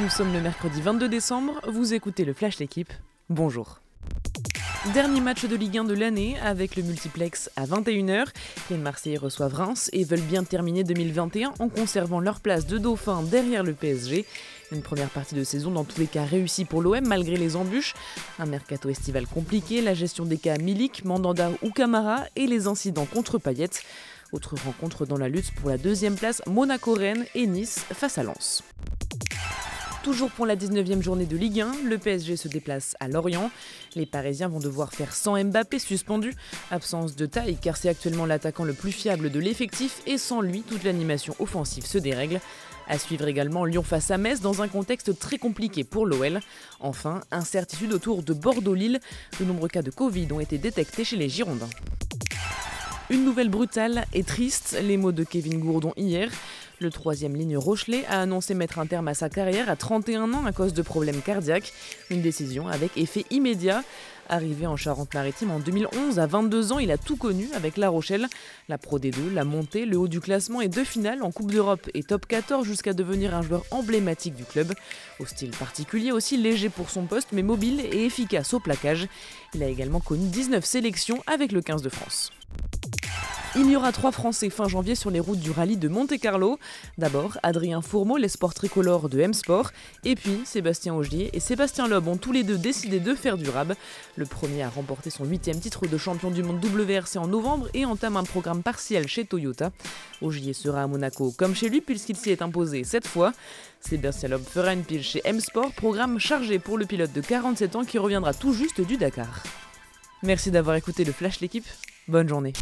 Nous sommes le mercredi 22 décembre, vous écoutez le Flash L'équipe. Bonjour. Dernier match de Ligue 1 de l'année avec le multiplex à 21h. Les Marseillais reçoivent Reims et veulent bien terminer 2021 en conservant leur place de dauphin derrière le PSG. Une première partie de saison dans tous les cas réussie pour l'OM malgré les embûches. Un mercato estival compliqué, la gestion des cas Milik, Mandanda ou Camara et les incidents contre Payet. Autre rencontre dans la lutte pour la deuxième place, Monaco-Rennes et Nice face à Lens. Toujours pour la 19e journée de Ligue 1, le PSG se déplace à Lorient. Les Parisiens vont devoir faire sans Mbappé suspendu. Absence de taille car c'est actuellement l'attaquant le plus fiable de l'effectif et sans lui, toute l'animation offensive se dérègle. À suivre également Lyon face à Metz dans un contexte très compliqué pour l'OL. Enfin, incertitude autour de Bordeaux-Lille. De nombreux cas de Covid ont été détectés chez les Girondins. Une nouvelle brutale et triste, les mots de Kevin Gourdon hier. Le troisième ligne Rochelet a annoncé mettre un terme à sa carrière à 31 ans à cause de problèmes cardiaques. Une décision avec effet immédiat. Arrivé en Charente-Maritime en 2011, à 22 ans, il a tout connu avec La Rochelle. La Pro D2, la montée, le haut du classement et deux finales en Coupe d'Europe et top 14 jusqu'à devenir un joueur emblématique du club. Au style particulier, aussi léger pour son poste, mais mobile et efficace au plaquage. Il a également connu 19 sélections avec le 15 de France. Il y aura trois Français fin janvier sur les routes du rallye de Monte-Carlo. D'abord, Adrien Fourmeau, les sports tricolores de M-Sport. Et puis, Sébastien Augier et Sébastien Loeb ont tous les deux décidé de faire du rab. Le premier a remporté son huitième titre de champion du monde WRC en novembre et entame un programme partiel chez Toyota. Augier sera à Monaco comme chez lui puisqu'il s'y est imposé cette fois. Sébastien Loeb fera une pile chez M-Sport, programme chargé pour le pilote de 47 ans qui reviendra tout juste du Dakar. Merci d'avoir écouté le Flash l'équipe. Bonne journée.